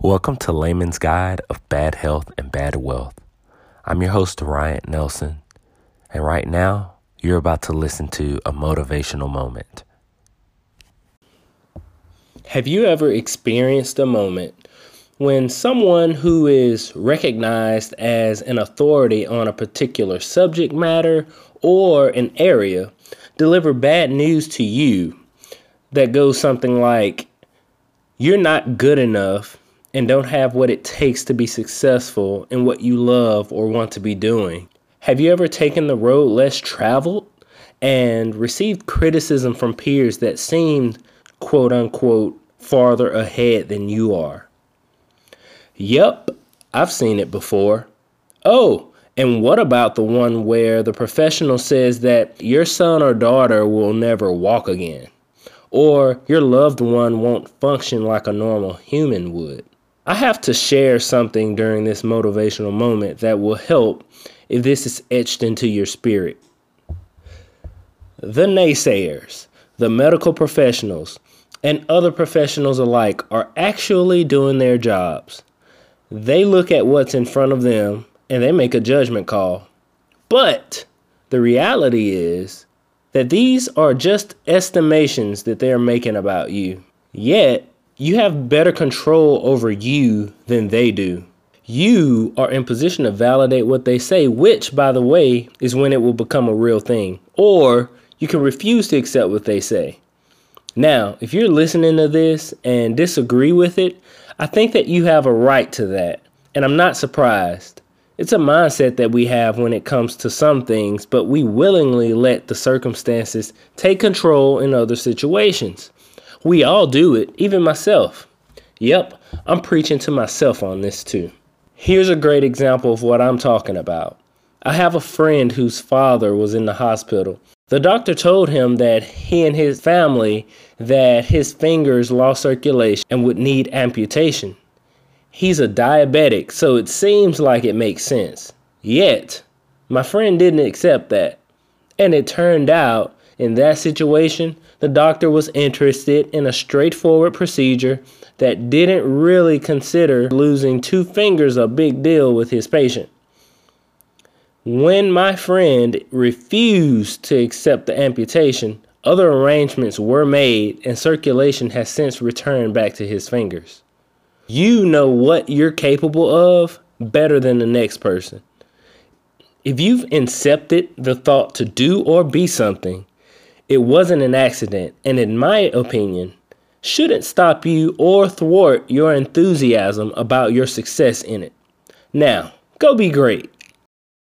Welcome to Layman's Guide of Bad Health and Bad Wealth. I'm your host, Ryan Nelson, and right now you're about to listen to a motivational moment. Have you ever experienced a moment when someone who is recognized as an authority on a particular subject matter or an area deliver bad news to you that goes something like, You're not good enough and don't have what it takes to be successful in what you love or want to be doing? Have you ever taken the road less traveled and received criticism from peers that seemed, quote unquote, farther ahead than you are? Yep, I've seen it before. Oh, and what about the one where the professional says that your son or daughter will never walk again? Or your loved one won't function like a normal human would? I have to share something during this motivational moment that will help if this is etched into your spirit. The naysayers, the medical professionals, and other professionals alike are actually doing their jobs. They look at what's in front of them and they make a judgment call. But the reality is that these are just estimations that they're making about you. Yet, you have better control over you than they do. You are in position to validate what they say, which, by the way, is when it will become a real thing. Or you can refuse to accept what they say. Now, if you're listening to this and disagree with it, I think that you have a right to that. And I'm not surprised. It's a mindset that we have when it comes to some things, but we willingly let the circumstances take control in other situations. We all do it, even myself. Yep, I'm preaching to myself on this too. Here's a great example of what I'm talking about. I have a friend whose father was in the hospital. The doctor told him that he and his family that his fingers lost circulation and would need amputation. He's a diabetic, so it seems like it makes sense. Yet, my friend didn't accept that. And it turned out in that situation, the doctor was interested in a straightforward procedure that didn't really consider losing two fingers a big deal with his patient. When my friend refused to accept the amputation, other arrangements were made and circulation has since returned back to his fingers. You know what you're capable of better than the next person. If you've incepted the thought to do or be something, it wasn't an accident, and in my opinion, shouldn't stop you or thwart your enthusiasm about your success in it. Now, go be great.